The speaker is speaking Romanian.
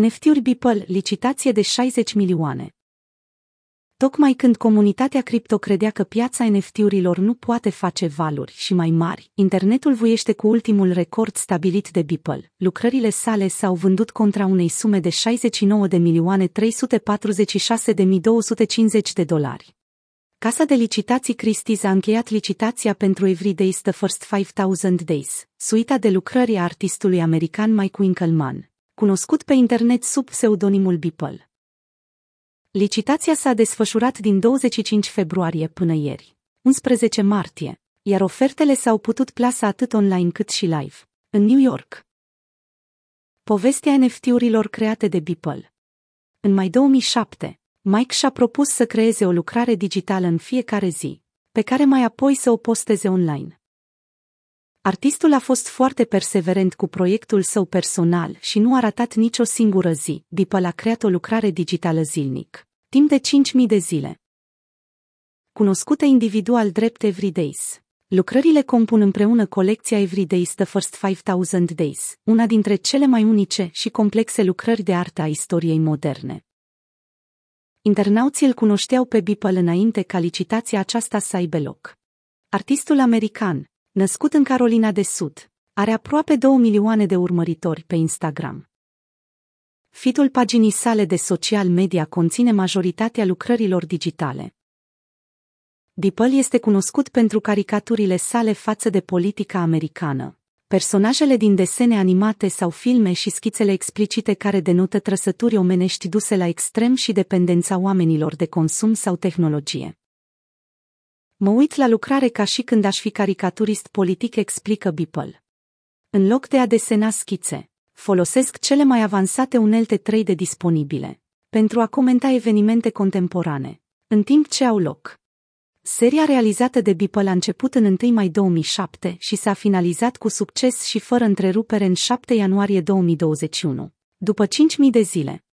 NFT-uri Beeple, licitație de 60 milioane. Tocmai când comunitatea cripto credea că piața NFT-urilor nu poate face valuri și mai mari, internetul vuiește cu ultimul record stabilit de Beeple. Lucrările sale s-au vândut contra unei sume de 69 de milioane 346 de 250 de dolari. Casa de licitații Christie's a încheiat licitația pentru Every Days The First 5000 Days, suita de lucrări a artistului american Mike Winkelmann, cunoscut pe internet sub pseudonimul Beeple. Licitația s-a desfășurat din 25 februarie până ieri, 11 martie, iar ofertele s-au putut plasa atât online cât și live, în New York. Povestea NFT-urilor create de Beeple În mai 2007, Mike și-a propus să creeze o lucrare digitală în fiecare zi, pe care mai apoi să o posteze online. Artistul a fost foarte perseverent cu proiectul său personal și nu a ratat nicio singură zi. Beeple a creat o lucrare digitală zilnic, timp de 5.000 de zile. Cunoscută individual drept Everydays, lucrările compun împreună colecția Everydays The First 5000 Days, una dintre cele mai unice și complexe lucrări de artă a istoriei moderne. Internauții îl cunoșteau pe Beeple înainte ca licitația aceasta să aibă loc. Artistul american, născut în Carolina de Sud, are aproape 2 milioane de urmăritori pe Instagram. Fitul paginii sale de social media conține majoritatea lucrărilor digitale. Beeple este cunoscut pentru caricaturile sale față de politica americană, personajele din desene animate sau filme și schițele explicite care denotă trăsături omenești duse la extrem și dependența oamenilor de consum sau tehnologie. Mă uit la lucrare ca și când aș fi caricaturist politic, explică Beeple. În loc de a desena schițe, folosesc cele mai avansate unelte 3D disponibile pentru a comenta evenimente contemporane, în timp ce au loc. Seria realizată de Beeple a început în 1 mai 2007 și s-a finalizat cu succes și fără întrerupere în 7 ianuarie 2021, după 5.000 de zile.